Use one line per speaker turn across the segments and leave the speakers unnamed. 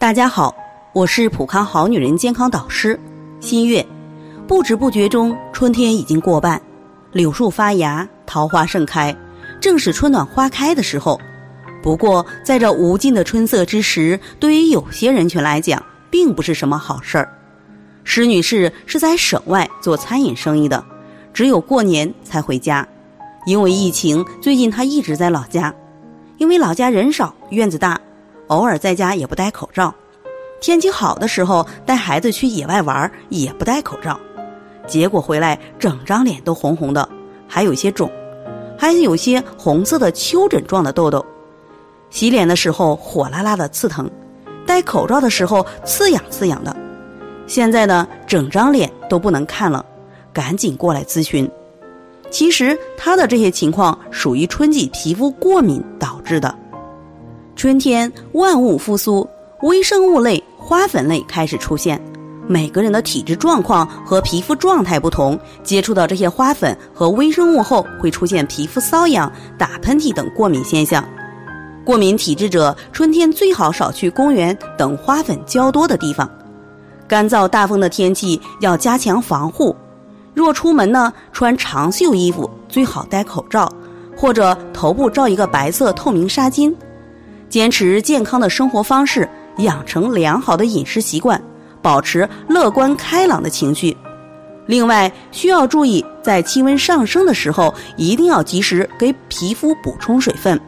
大家好，我是普康好女人健康导师新月。不知不觉中，春天已经过半，柳树发芽，桃花盛开，正是春暖花开的时候。不过，在这无尽的春色之时，对于有些人群来讲，并不是什么好事儿。施女士是在省外做餐饮生意的，只有过年才回家。因为疫情，最近她一直在老家。因为老家人少，院子大，偶尔在家也不戴口罩。天气好的时候，带孩子去野外玩也不戴口罩。结果回来，整张脸都红红的，还有些肿，还有些红色的丘疹状的痘痘。洗脸的时候火辣辣的刺疼，戴口罩的时候刺痒刺痒的。现在呢，整张脸都不能看了，赶紧过来咨询。其实他的这些情况属于春季皮肤过敏导致的。春天万物复苏，微生物类、花粉类开始出现。每个人的体质状况和皮肤状态不同，接触到这些花粉和微生物后，会出现皮肤瘙痒、打喷嚏等过敏现象。过敏体质者，春天最好少去公园等花粉较多的地方。干燥大风的天气要加强防护。若出门呢，穿长袖衣服，最好戴口罩，或者头部罩一个白色透明纱巾。坚持健康的生活方式，养成良好的饮食习惯，保持乐观开朗的情绪。另外，需要注意，在气温上升的时候，一定要及时给皮肤补充水分，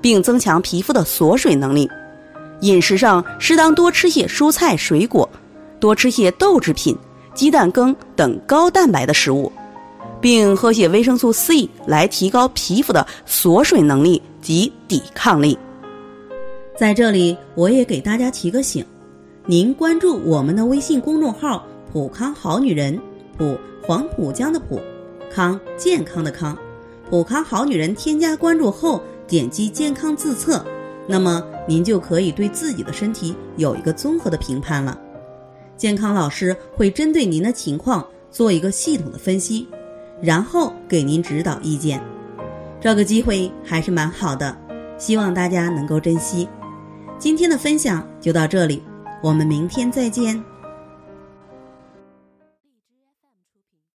并增强皮肤的锁水能力。饮食上，适当多吃些蔬菜水果。多吃些豆制品、鸡蛋羹等高蛋白的食物，并喝些维生素 C 来提高皮肤的锁水能力及抵抗力。在这里，我也给大家提个醒：您关注我们的微信公众号“普康好女人”，普黄浦江的浦，康健康的康，普康好女人。添加关注后，点击健康自测，那么您就可以对自己的身体有一个综合的评判了。健康老师会针对您的情况做一个系统的分析，然后给您指导意见。这个机会还是蛮好的，希望大家能够珍惜。今天的分享就到这里，我们明天再见。